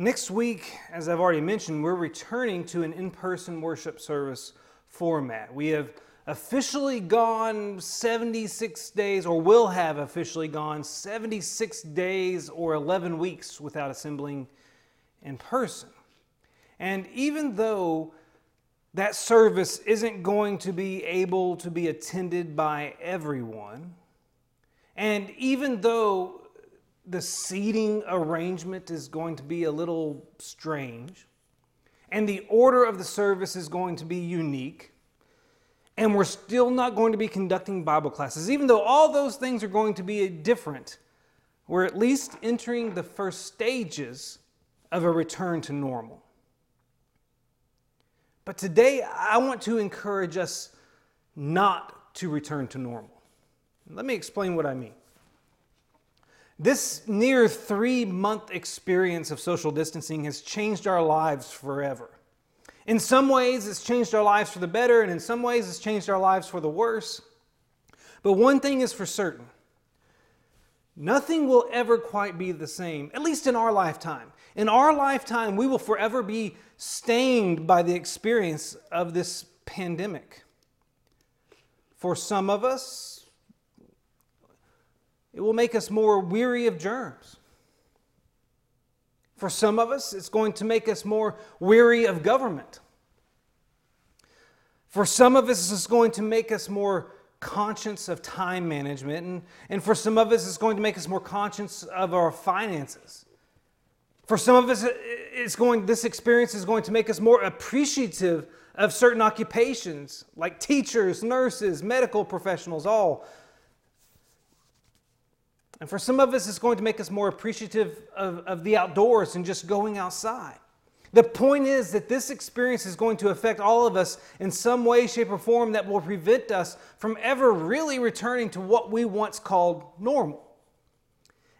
Next week, as I've already mentioned, we're returning to an in person worship service format. We have officially gone 76 days, or will have officially gone 76 days or 11 weeks without assembling in person. And even though that service isn't going to be able to be attended by everyone, and even though the seating arrangement is going to be a little strange, and the order of the service is going to be unique, and we're still not going to be conducting Bible classes. Even though all those things are going to be different, we're at least entering the first stages of a return to normal. But today, I want to encourage us not to return to normal. Let me explain what I mean. This near three month experience of social distancing has changed our lives forever. In some ways, it's changed our lives for the better, and in some ways, it's changed our lives for the worse. But one thing is for certain nothing will ever quite be the same, at least in our lifetime. In our lifetime, we will forever be stained by the experience of this pandemic. For some of us, it will make us more weary of germs. For some of us, it's going to make us more weary of government. For some of us, it's going to make us more conscious of time management. And, and for some of us, it's going to make us more conscious of our finances. For some of us, it's going, this experience is going to make us more appreciative of certain occupations like teachers, nurses, medical professionals, all and for some of us, it's going to make us more appreciative of, of the outdoors and just going outside. The point is that this experience is going to affect all of us in some way, shape, or form that will prevent us from ever really returning to what we once called normal.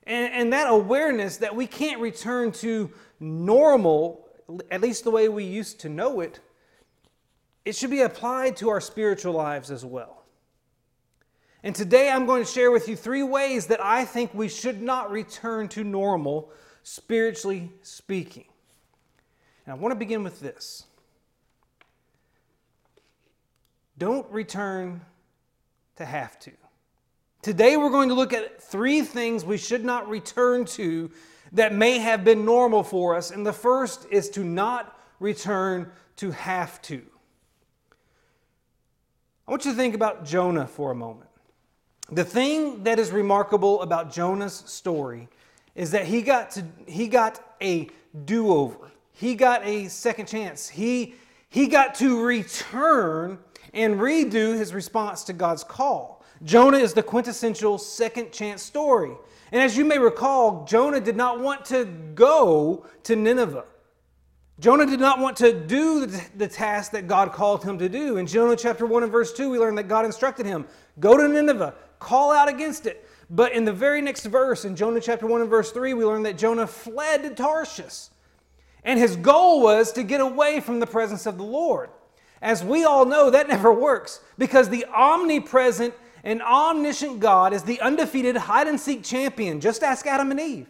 And, and that awareness that we can't return to normal, at least the way we used to know it, it should be applied to our spiritual lives as well. And today I'm going to share with you three ways that I think we should not return to normal, spiritually speaking. And I want to begin with this don't return to have to. Today we're going to look at three things we should not return to that may have been normal for us. And the first is to not return to have to. I want you to think about Jonah for a moment. The thing that is remarkable about Jonah's story is that he got to he got a do-over. He got a second chance. He he got to return and redo his response to God's call. Jonah is the quintessential second chance story. And as you may recall, Jonah did not want to go to Nineveh. Jonah did not want to do the task that God called him to do. In Jonah chapter 1 and verse 2, we learn that God instructed him go to Nineveh, call out against it. But in the very next verse, in Jonah chapter 1 and verse 3, we learn that Jonah fled to Tarshish. And his goal was to get away from the presence of the Lord. As we all know, that never works because the omnipresent and omniscient God is the undefeated hide and seek champion. Just ask Adam and Eve.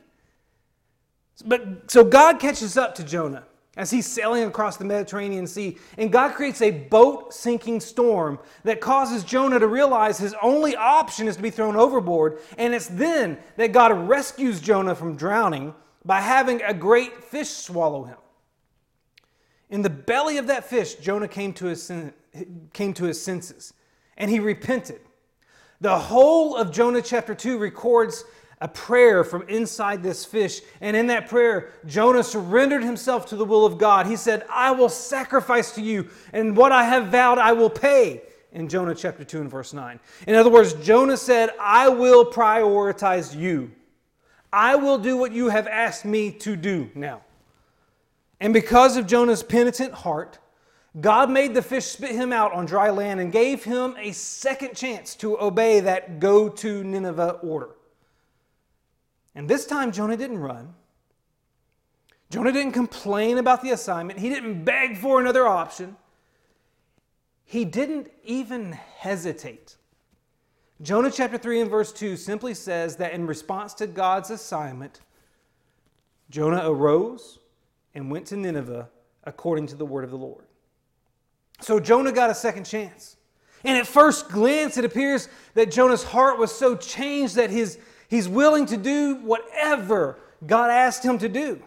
But so God catches up to Jonah as he's sailing across the Mediterranean Sea. And God creates a boat sinking storm that causes Jonah to realize his only option is to be thrown overboard. And it's then that God rescues Jonah from drowning by having a great fish swallow him. In the belly of that fish, Jonah came to his, came to his senses and he repented. The whole of Jonah chapter 2 records a prayer from inside this fish. And in that prayer, Jonah surrendered himself to the will of God. He said, I will sacrifice to you, and what I have vowed I will pay. In Jonah chapter 2 and verse 9. In other words, Jonah said, I will prioritize you. I will do what you have asked me to do now. And because of Jonah's penitent heart, God made the fish spit him out on dry land and gave him a second chance to obey that go to Nineveh order. And this time, Jonah didn't run. Jonah didn't complain about the assignment. He didn't beg for another option. He didn't even hesitate. Jonah chapter 3 and verse 2 simply says that in response to God's assignment, Jonah arose, and went to Nineveh according to the word of the Lord. So Jonah got a second chance. And at first glance, it appears that Jonah's heart was so changed that his, he's willing to do whatever God asked him to do.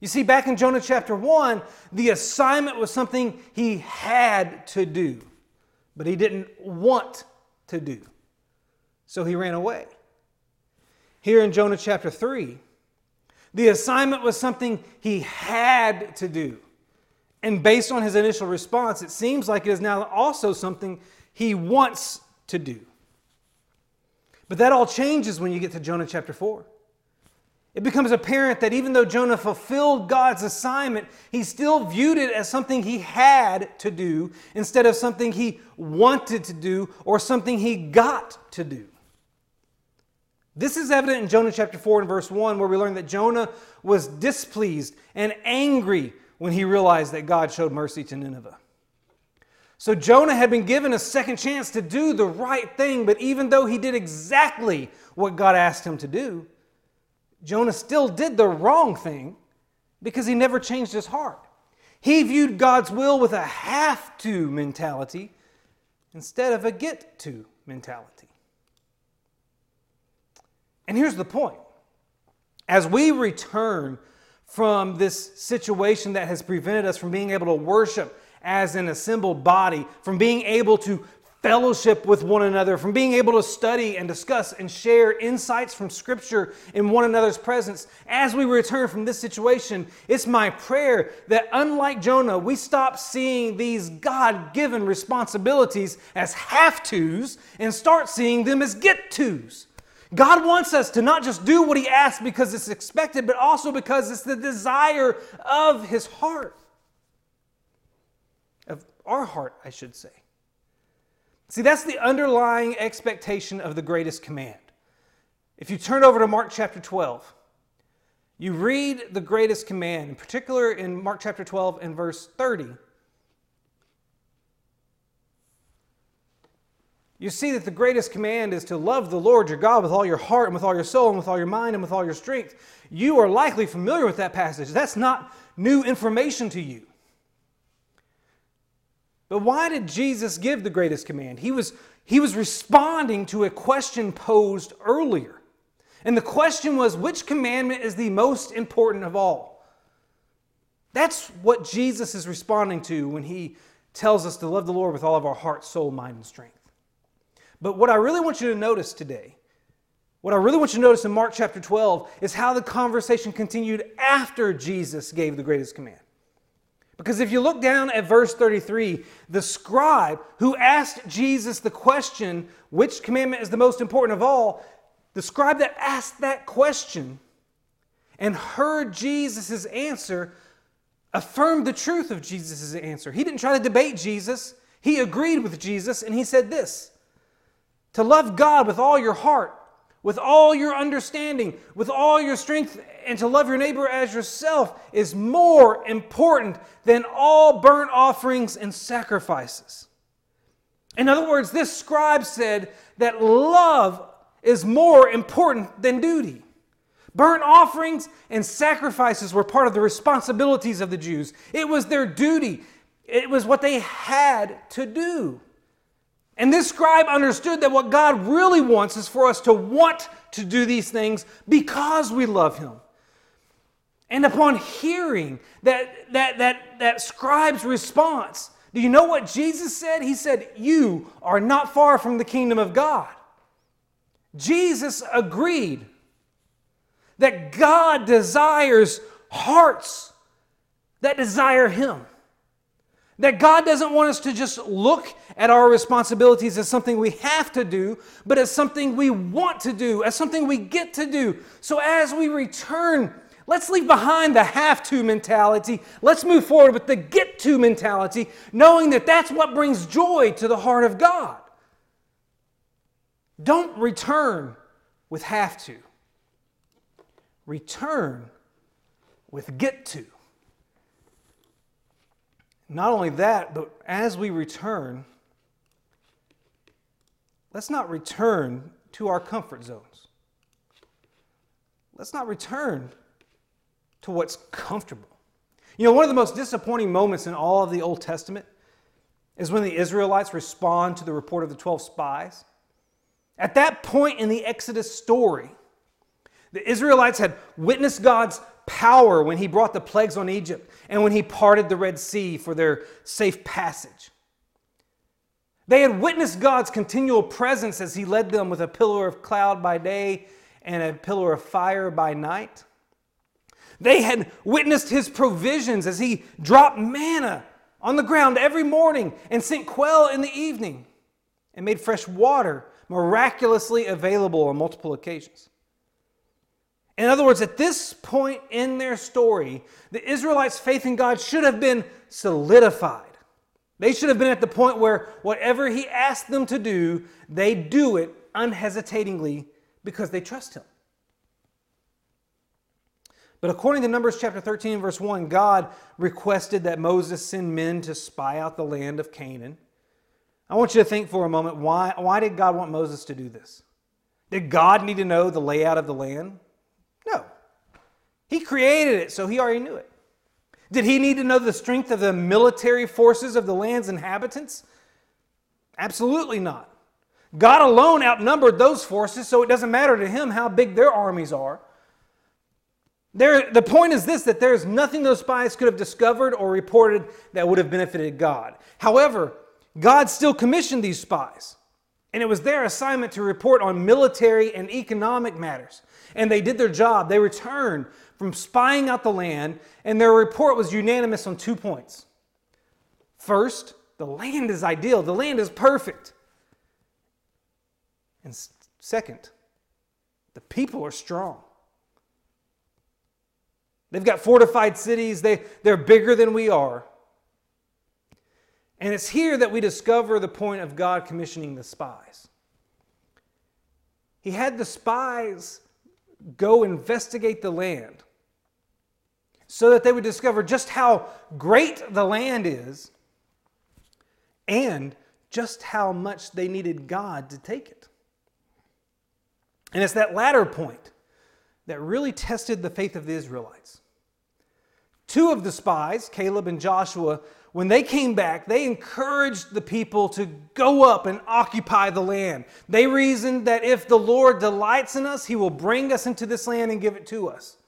You see, back in Jonah chapter 1, the assignment was something he had to do, but he didn't want to do. So he ran away. Here in Jonah chapter 3, the assignment was something he had to do. And based on his initial response, it seems like it is now also something he wants to do. But that all changes when you get to Jonah chapter 4. It becomes apparent that even though Jonah fulfilled God's assignment, he still viewed it as something he had to do instead of something he wanted to do or something he got to do. This is evident in Jonah chapter 4 and verse 1, where we learn that Jonah was displeased and angry when he realized that God showed mercy to Nineveh. So Jonah had been given a second chance to do the right thing, but even though he did exactly what God asked him to do, Jonah still did the wrong thing because he never changed his heart. He viewed God's will with a have to mentality instead of a get to mentality. And here's the point as we return from this situation that has prevented us from being able to worship as an assembled body, from being able to fellowship with one another, from being able to study and discuss and share insights from Scripture in one another's presence. As we return from this situation, it's my prayer that, unlike Jonah, we stop seeing these God given responsibilities as have tos and start seeing them as get tos. God wants us to not just do what He asks because it's expected, but also because it's the desire of His heart. Our heart, I should say. See, that's the underlying expectation of the greatest command. If you turn over to Mark chapter 12, you read the greatest command, in particular in Mark chapter 12 and verse 30. You see that the greatest command is to love the Lord your God with all your heart and with all your soul and with all your mind and with all your strength. You are likely familiar with that passage. That's not new information to you. But why did Jesus give the greatest command? He was, he was responding to a question posed earlier. And the question was which commandment is the most important of all? That's what Jesus is responding to when he tells us to love the Lord with all of our heart, soul, mind, and strength. But what I really want you to notice today, what I really want you to notice in Mark chapter 12, is how the conversation continued after Jesus gave the greatest command. Because if you look down at verse 33, the scribe who asked Jesus the question, which commandment is the most important of all, the scribe that asked that question and heard Jesus' answer affirmed the truth of Jesus' answer. He didn't try to debate Jesus, he agreed with Jesus, and he said this to love God with all your heart, with all your understanding, with all your strength, and to love your neighbor as yourself is more important than all burnt offerings and sacrifices. In other words, this scribe said that love is more important than duty. Burnt offerings and sacrifices were part of the responsibilities of the Jews. It was their duty, it was what they had to do. And this scribe understood that what God really wants is for us to want to do these things because we love Him. And upon hearing that, that, that, that scribe's response, do you know what Jesus said? He said, You are not far from the kingdom of God. Jesus agreed that God desires hearts that desire Him. That God doesn't want us to just look at our responsibilities as something we have to do, but as something we want to do, as something we get to do. So as we return, let's leave behind the have to mentality. Let's move forward with the get to mentality, knowing that that's what brings joy to the heart of God. Don't return with have to, return with get to. Not only that, but as we return, let's not return to our comfort zones. Let's not return to what's comfortable. You know, one of the most disappointing moments in all of the Old Testament is when the Israelites respond to the report of the 12 spies. At that point in the Exodus story, the Israelites had witnessed God's power when he brought the plagues on Egypt and when he parted the Red Sea for their safe passage. They had witnessed God's continual presence as he led them with a pillar of cloud by day and a pillar of fire by night. They had witnessed his provisions as he dropped manna on the ground every morning and sent quail in the evening and made fresh water miraculously available on multiple occasions. In other words, at this point in their story, the Israelites' faith in God should have been solidified. They should have been at the point where whatever He asked them to do, they do it unhesitatingly because they trust Him. But according to Numbers chapter 13, verse 1, God requested that Moses send men to spy out the land of Canaan. I want you to think for a moment why, why did God want Moses to do this? Did God need to know the layout of the land? He created it, so he already knew it. Did he need to know the strength of the military forces of the land's inhabitants? Absolutely not. God alone outnumbered those forces, so it doesn't matter to him how big their armies are. There, the point is this that there's nothing those spies could have discovered or reported that would have benefited God. However, God still commissioned these spies, and it was their assignment to report on military and economic matters. And they did their job. They returned from spying out the land, and their report was unanimous on two points. First, the land is ideal, the land is perfect. And second, the people are strong. They've got fortified cities, they, they're bigger than we are. And it's here that we discover the point of God commissioning the spies. He had the spies go investigate the land so that they would discover just how great the land is and just how much they needed God to take it. And it's that latter point that really tested the faith of the Israelites. Two of the spies, Caleb and Joshua, when they came back, they encouraged the people to go up and occupy the land. They reasoned that if the Lord delights in us, he will bring us into this land and give it to us.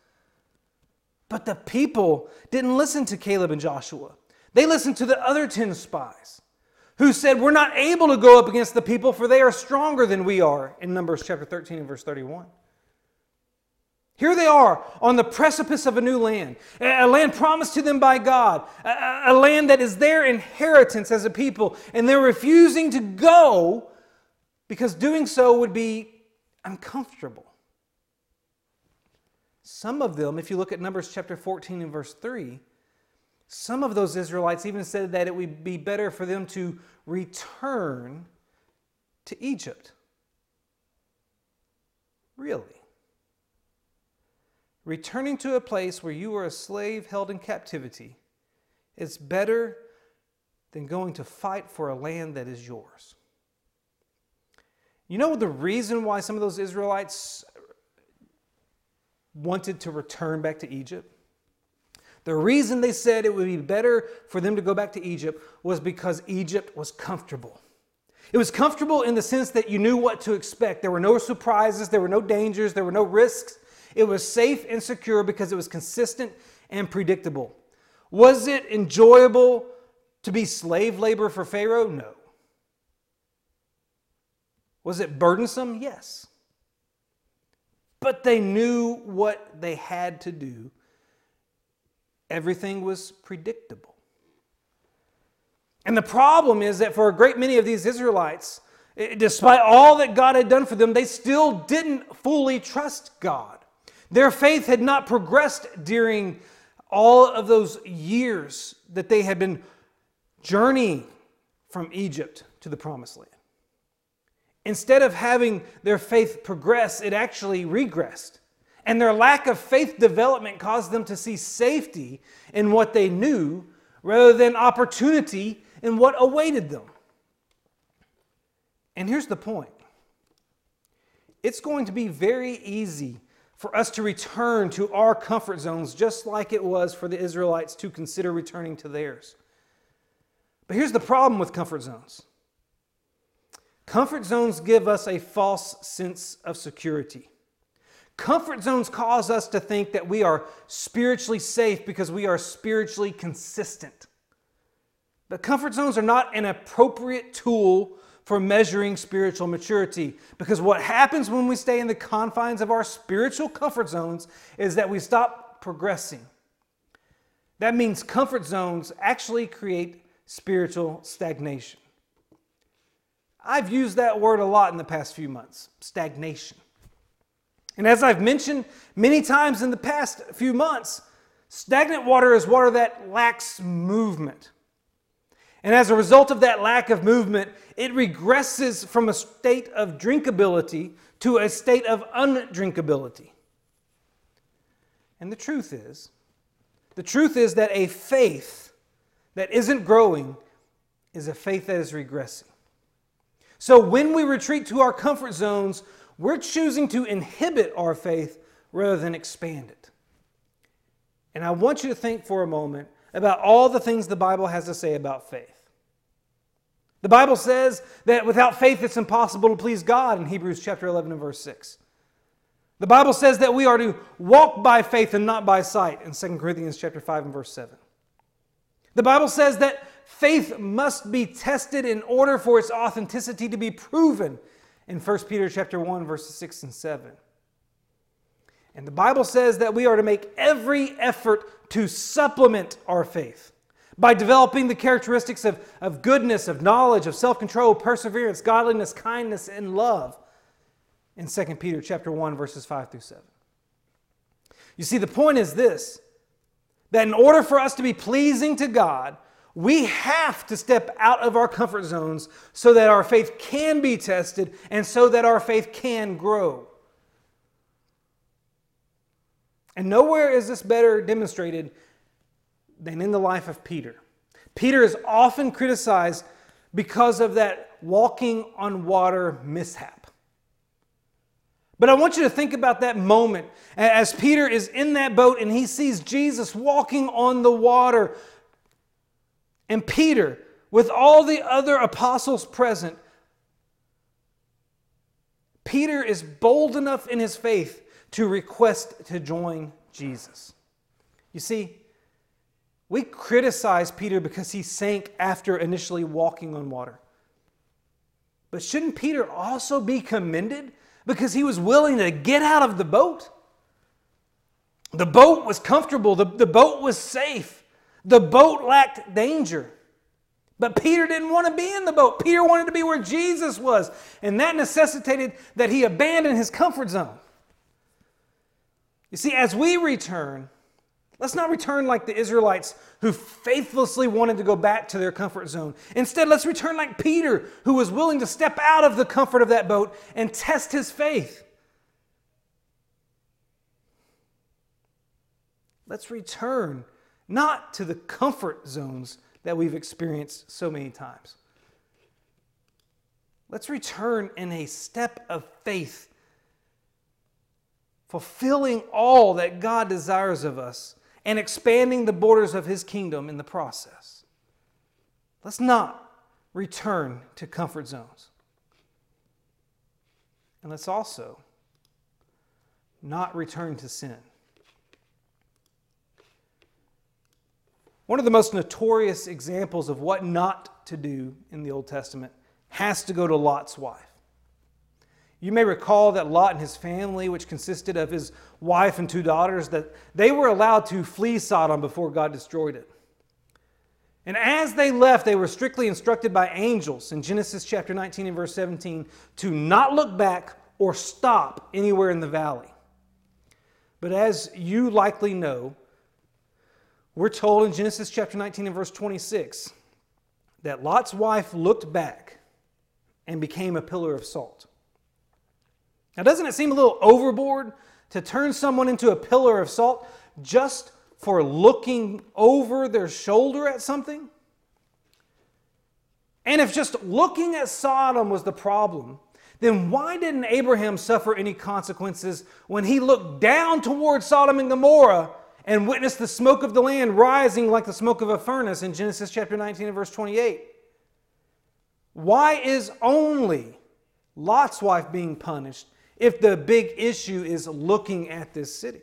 But the people didn't listen to Caleb and Joshua. They listened to the other 10 spies who said, We're not able to go up against the people, for they are stronger than we are, in Numbers chapter 13 and verse 31. Here they are on the precipice of a new land, a land promised to them by God, a, land that is their inheritance as a people, and they're refusing to go because doing so would be uncomfortable. Some of them, if you look at Numbers chapter 14 and verse 3, some of those Israelites even said that it would be better for them to return to Egypt. Really? Returning to a place where you are a slave held in captivity is better than going to fight for a land that is yours. You know the reason why some of those Israelites wanted to return back to Egypt? The reason they said it would be better for them to go back to Egypt was because Egypt was comfortable. It was comfortable in the sense that you knew what to expect. There were no surprises, there were no dangers, there were no risks. It was safe and secure because it was consistent and predictable. Was it enjoyable to be slave labor for Pharaoh? No. Was it burdensome? Yes. But they knew what they had to do. Everything was predictable. And the problem is that for a great many of these Israelites, eh, despite all that God had done for them, they still didn't fully trust God. Their faith had not progressed during all of those years that they had been journeying from Egypt to the promised land. Instead of having their faith progress, it actually regressed. And their lack of faith development caused them to see safety in what they knew rather than opportunity in what awaited them. And here's the point it's going to be very easy for us to return to our comfort zones, just like it was for the Israelites to consider returning to theirs. But here's the problem with comfort zones comfort zones give us a false sense of security. Comfort zones cause us to think that we are spiritually safe because we are spiritually consistent. But comfort zones are not an appropriate tool for measuring spiritual maturity. Because what happens when we stay in the confines of our spiritual comfort zones is that we stop progressing. That means comfort zones actually create spiritual stagnation. I've used that word a lot in the past few months stagnation. And as I've mentioned many times in the past few months, stagnant water is water that lacks movement. And as a result of that lack of movement, it regresses from a state of drinkability to a state of undrinkability. And the truth is, the truth is that a faith that isn't growing is a faith that is regressing. So when we retreat to our comfort zones, we're choosing to inhibit our faith rather than expand it. And I want you to think for a moment about all the things the Bible has to say about faith. The Bible says that without faith it's impossible to please God in Hebrews chapter 11 and verse 6. The Bible says that we are to walk by faith and not by sight in 2 Corinthians chapter 5 and verse 7. The Bible says that faith must be tested in order for its authenticity to be proven in 1 Peter chapter 1 verses 6 and 7. And the Bible says that we are to make every effort to supplement our faith by developing the characteristics of, of goodness, of knowledge, of self-control, perseverance, godliness, kindness, and love in 2 Peter chapter 1, verses 5 through 7. You see, the point is this that in order for us to be pleasing to God, we have to step out of our comfort zones so that our faith can be tested and so that our faith can grow. And nowhere is this better demonstrated than in the life of Peter. Peter is often criticized because of that walking on water mishap. But I want you to think about that moment as Peter is in that boat and he sees Jesus walking on the water. And Peter, with all the other apostles present, Peter is bold enough in his faith to request to join Jesus. You see, we criticize Peter because he sank after initially walking on water. But shouldn't Peter also be commended because he was willing to get out of the boat? The boat was comfortable, the, the boat was safe, the boat lacked danger. But Peter didn't want to be in the boat. Peter wanted to be where Jesus was. And that necessitated that he abandon his comfort zone. You see, as we return, Let's not return like the Israelites who faithlessly wanted to go back to their comfort zone. Instead, let's return like Peter, who was willing to step out of the comfort of that boat and test his faith. Let's return not to the comfort zones that we've experienced so many times. Let's return in a step of faith, fulfilling all that God desires of us and expanding the borders of his kingdom in the process. Let's not return to comfort zones. And let's also not return to sin. One of the most notorious examples of what not to do in the Old Testament has to go to Lot's wife. You may recall that Lot and his family, which consisted of his wife and two daughters, that they were allowed to flee Sodom before God destroyed it. And as they left, they were strictly instructed by angels in Genesis chapter 19 and verse 17 to not look back or stop anywhere in the valley. But as you likely know, we're told in Genesis chapter 19 and verse 26 that Lot's wife looked back and became a pillar of salt. Now, doesn't it seem a little overboard to turn someone into a pillar of salt just for looking over their shoulder at something? And if just looking at Sodom was the problem, then why didn't Abraham suffer any consequences when he looked down towards Sodom and Gomorrah and witnessed the smoke of the land rising like the smoke of a furnace in Genesis chapter 19 and verse 28? Why is only Lot's wife being punished if the big issue is looking at this city?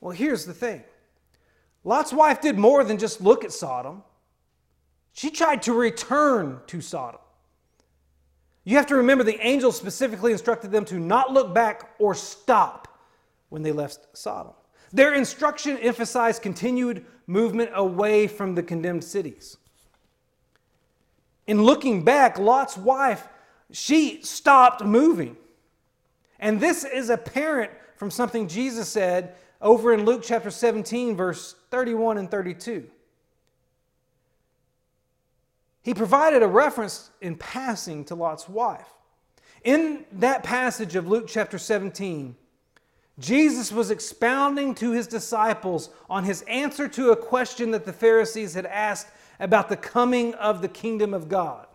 Well, here's the thing Lot's wife did more than just look at Sodom, she tried to return to Sodom. You have to remember the angel specifically instructed them to not look back or stop when they left Sodom. Their instruction emphasized continued movement away from the condemned cities. In looking back, Lot's wife, she stopped moving. And this is apparent from something Jesus said over in Luke chapter 17, verse 31 and 32. He provided a reference in passing to Lot's wife. In that passage of Luke chapter 17, Jesus was expounding to his disciples on his answer to a question that the Pharisees had asked about the coming of the kingdom of God.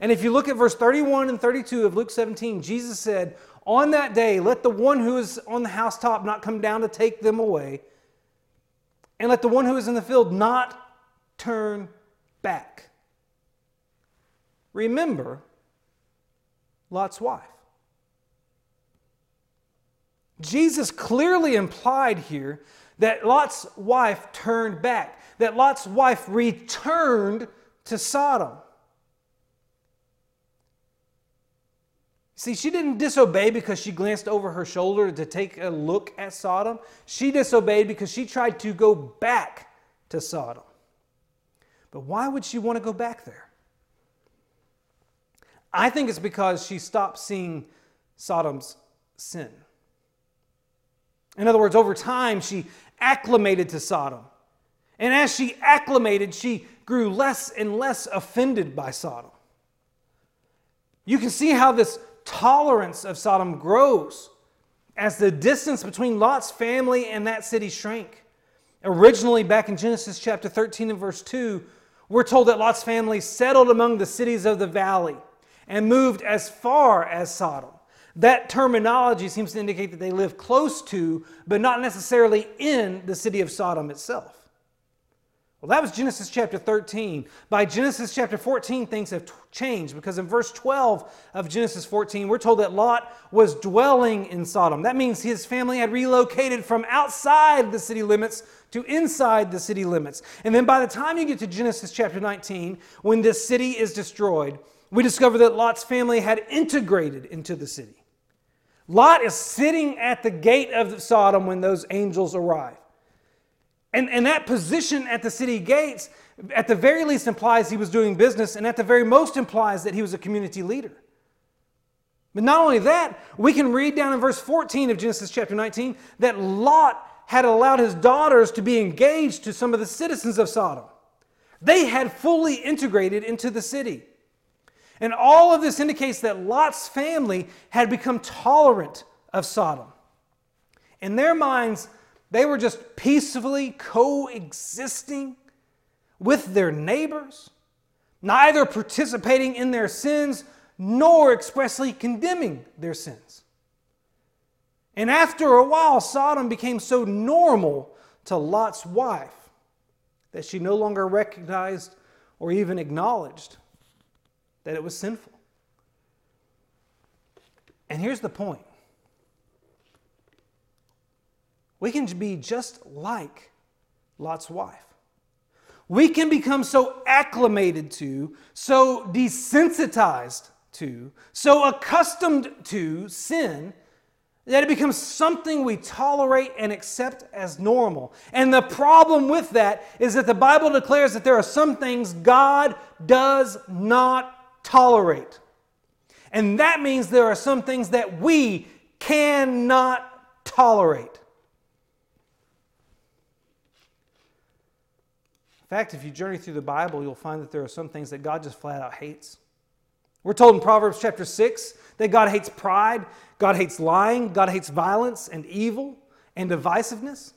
And if you look at verse 31 and 32 of Luke 17, Jesus said, On that day, let the one who is on the housetop not come down to take them away, and let the one who is in the field not turn back. Remember Lot's wife. Jesus clearly implied here that Lot's wife turned back, that Lot's wife returned to Sodom. See, she didn't disobey because she glanced over her shoulder to take a look at Sodom. She disobeyed because she tried to go back to Sodom. But why would she want to go back there? I think it's because she stopped seeing Sodom's sin. In other words, over time, she acclimated to Sodom. And as she acclimated, she grew less and less offended by Sodom. You can see how this tolerance of Sodom grows as the distance between Lot's family and that city shrank. Originally, back in Genesis chapter 13 and verse 2, we're told that Lot's family settled among the cities of the valley and moved as far as Sodom. That terminology seems to indicate that they lived close to, but not necessarily in, the city of Sodom itself. Well, that was Genesis chapter 13. By Genesis chapter 14, things have changed because in verse 12 of Genesis 14, we're told that Lot was dwelling in Sodom. That means his family had relocated from outside the city limits to inside the city limits. And then by the time you get to Genesis chapter 19, when this city is destroyed, we discover that Lot's family had integrated into the city. Lot is sitting at the gate of Sodom when those angels arrive. And, and that position at the city gates, at the very least, implies he was doing business, and at the very most, implies that he was a community leader. But not only that, we can read down in verse 14 of Genesis chapter 19 that Lot had allowed his daughters to be engaged to some of the citizens of Sodom. They had fully integrated into the city. And all of this indicates that Lot's family had become tolerant of Sodom. In their minds, they were just peacefully coexisting with their neighbors, neither participating in their sins nor expressly condemning their sins. And after a while, Sodom became so normal to Lot's wife that she no longer recognized or even acknowledged that it was sinful. And here's the point we can be just like Lot's wife. We can become so acclimated to, so desensitized to, so accustomed to sin that it becomes something we tolerate and accept as normal. And the problem with that is that the Bible declares that there are some things God does not tolerate. And that means there are some things that we cannot tolerate. Fact, if you journey through the Bible, you'll find that there are some things that God just flat out hates. We're told in Proverbs chapter 6 that God hates pride, God hates lying, God hates violence and evil and divisiveness.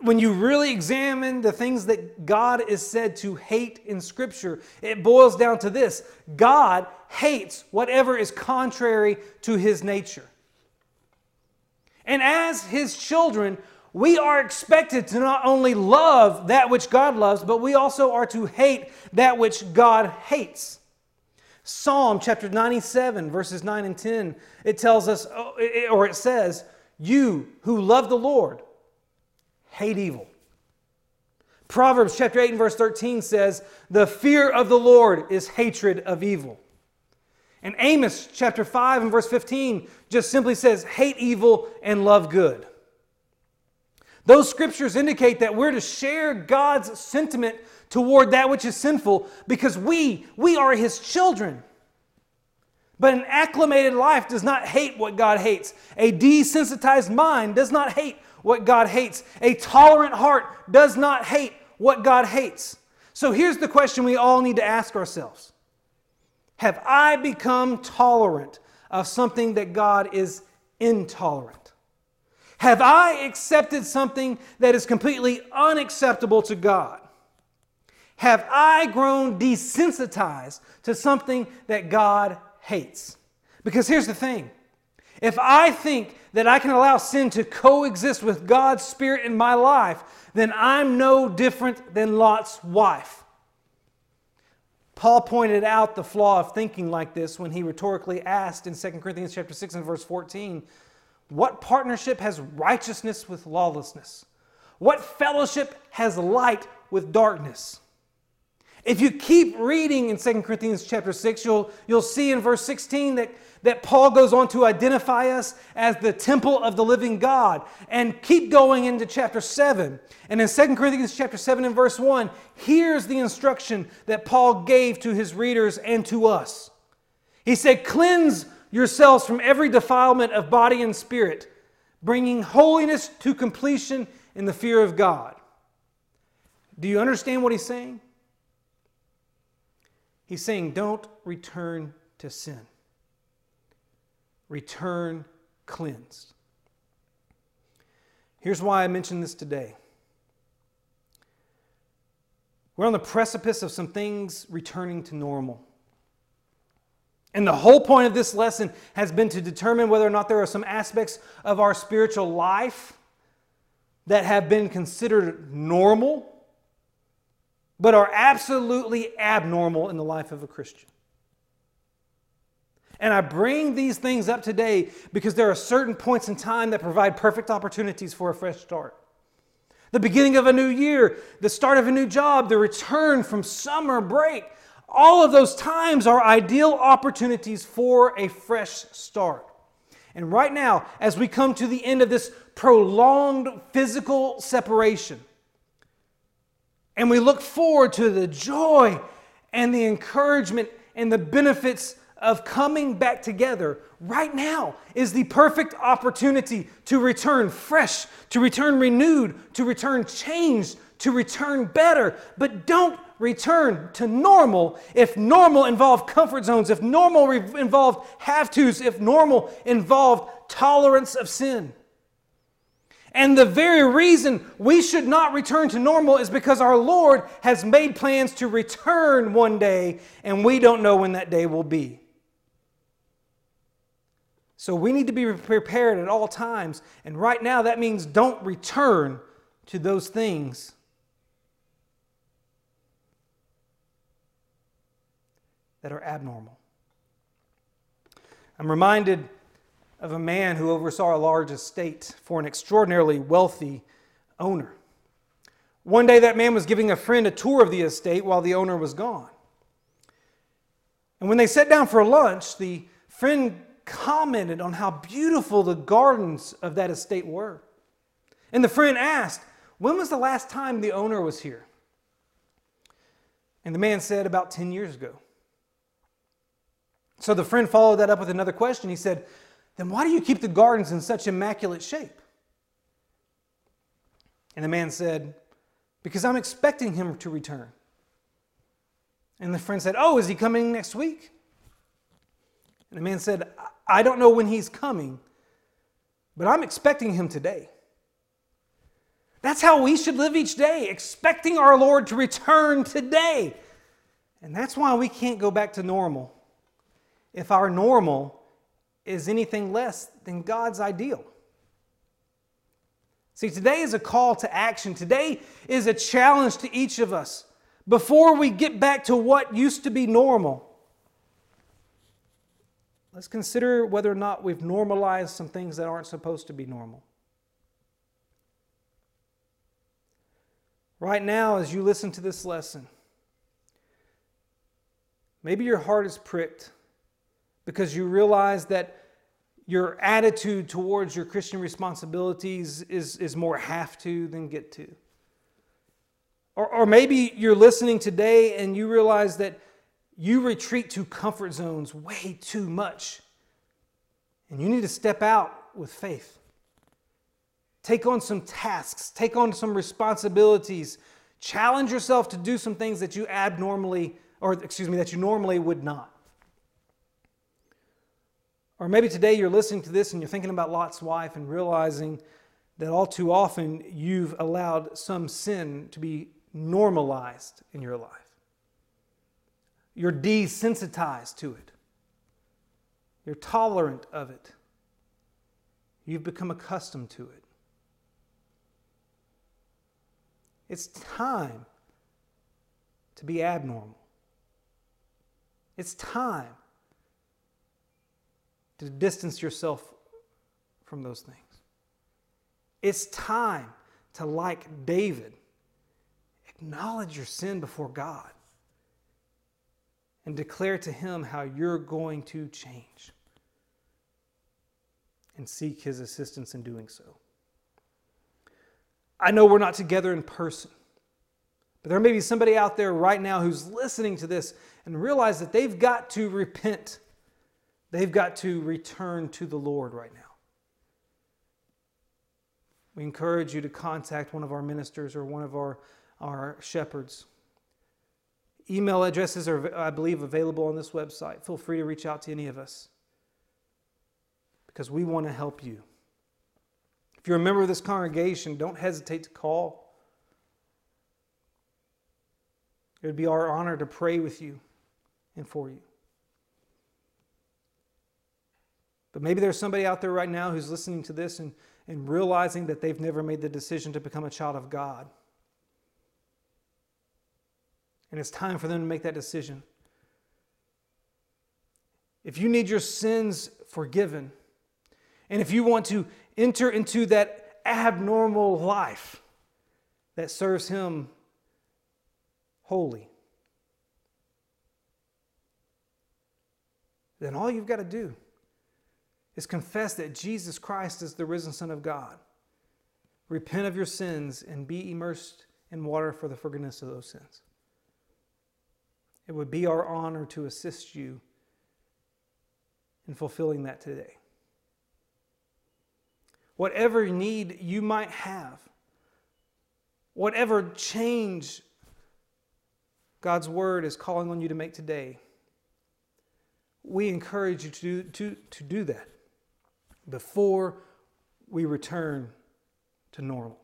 when you really examine the things that God is said to hate in Scripture, it boils down to this God hates whatever is contrary to his nature. And as his children, we are expected to not only love that which God loves, but we also are to hate that which God hates. Psalm chapter 97, verses 9 and 10, it tells us, oh, or it says, You who love the Lord, hate evil. Proverbs chapter 8 and verse 13 says, The fear of the Lord is hatred of evil. And Amos chapter 5 and verse 15 just simply says, Hate evil and love good. Those scriptures indicate that we're to share God's sentiment toward that which is sinful because we, we are his children. But an acclimated life does not hate what God hates. A desensitized mind does not hate what God hates. A tolerant heart does not hate what God hates. So here's the question we all need to ask ourselves Have I become tolerant of something that God is intolerant? Have I accepted something that is completely unacceptable to God? Have I grown desensitized to something that God hates? Because here's the thing if I think that I can allow sin to coexist with God's Spirit in my life, then I'm no different than Lot's wife. Paul pointed out the flaw of thinking like this when he rhetorically asked in 2 Corinthians chapter 6 and verse 14, what partnership has righteousness with lawlessness? What fellowship has light with darkness? If you keep reading in 2 Corinthians chapter 6, you'll, you'll see in verse 16 that, that Paul goes on to identify us as the temple of the living God. And keep going into chapter 7. And in 2 Corinthians chapter 7 and verse 1, here's the instruction that Paul gave to his readers and to us. He said, Cleanse yourselves from every defilement of body and spirit, bringing holiness to completion in the fear of God. Do you understand what he's saying? He's saying, don't return to sin. Return cleansed. Here's why I mention this today. We're on the precipice of some things returning to normal. And the whole point of this lesson has been to determine whether or not there are some aspects of our spiritual life that have been considered normal but are absolutely abnormal in the life of a Christian. And I bring these things up today because there are certain points in time that provide perfect opportunities for a fresh start. The beginning of a new year, the start of a new job, the return from summer break, all of those times are ideal opportunities for a fresh start. And right now, as we come to the end of this prolonged physical separation, and we look forward to the joy and the encouragement and the benefits of coming back together. Right now is the perfect opportunity to return fresh, to return renewed, to return changed, to return better. But don't return to normal if normal involved comfort zones, if normal involved have tos, if normal involved tolerance of sin. And the very reason we should not return to normal is because our Lord has made plans to return one day, and we don't know when that day will be. So we need to be prepared at all times. And right now, that means don't return to those things. That are abnormal. I'm reminded of a man who oversaw a large estate for an extraordinarily wealthy owner. One day, that man was giving a friend a tour of the estate while the owner was gone. And when they sat down for lunch, the friend commented on how beautiful the gardens of that estate were. And the friend asked, When was the last time the owner was here? And the man said, About 10 years ago. So the friend followed that up with another question. He said, then why do you keep the gardens in such immaculate shape? And the man said, Because I'm expecting him to return. And the friend said, Oh, is he coming next week? And the man said, I don't know when he's coming, but I'm expecting him today. That's how we should live each day, expecting our Lord to return today. And that's why we can't go back to normal if our normal is anything less than God's ideal. See, today is a call to action. Today is a challenge to each of us. Before we get back to what used to be normal, let's consider whether or not we've normalized some things that aren't supposed to be normal. Right now, as you listen to this lesson, maybe your heart is pricked because you realize that your attitude towards your Christian responsibilities is, is more have to than get to. Or, or maybe you're listening today and you realize that you retreat to comfort zones way too much. And you need to step out with faith. Take on some tasks, take on some responsibilities, challenge yourself to do some things that you abnormally, or excuse me, that you normally would not. Or maybe today you're listening to this and you're thinking about Lot's wife and realizing that all too often you've allowed some sin to be normalized in your life. You're desensitized to it, you're tolerant of it, you've become accustomed to it. It's time to be abnormal. It's time to distance yourself from those things. It's time to, like David, acknowledge your sin before God and declare to Him how you're going to change and seek His assistance in doing so. I know we're not together in person, but there may be somebody out there right now who's listening to this and realize that they've got to repent They've got to return to the Lord right now. We encourage you to contact one of our ministers or one of our, our shepherds. Email addresses are, I believe, available on this website. Feel free to reach out to any of us because we want to help you. If you're a member of this congregation, don't hesitate to call. It would be our honor to pray with you and for you. But maybe there's somebody out there right now who's listening to this and, and realizing that they've never made the decision to become a child of God. And it's time for them to make that decision. If you need your sins forgiven, and if you want to enter into that abnormal life that serves Him holy, then all you've got to do is confess that Jesus Christ is the risen Son of God. Repent of your sins and be immersed in water for the forgiveness of those sins. It would be our honor to assist you in fulfilling that today. Whatever need you might have, whatever change God's word is calling on you to make today, we encourage you to do, to, to do that before we return to normal.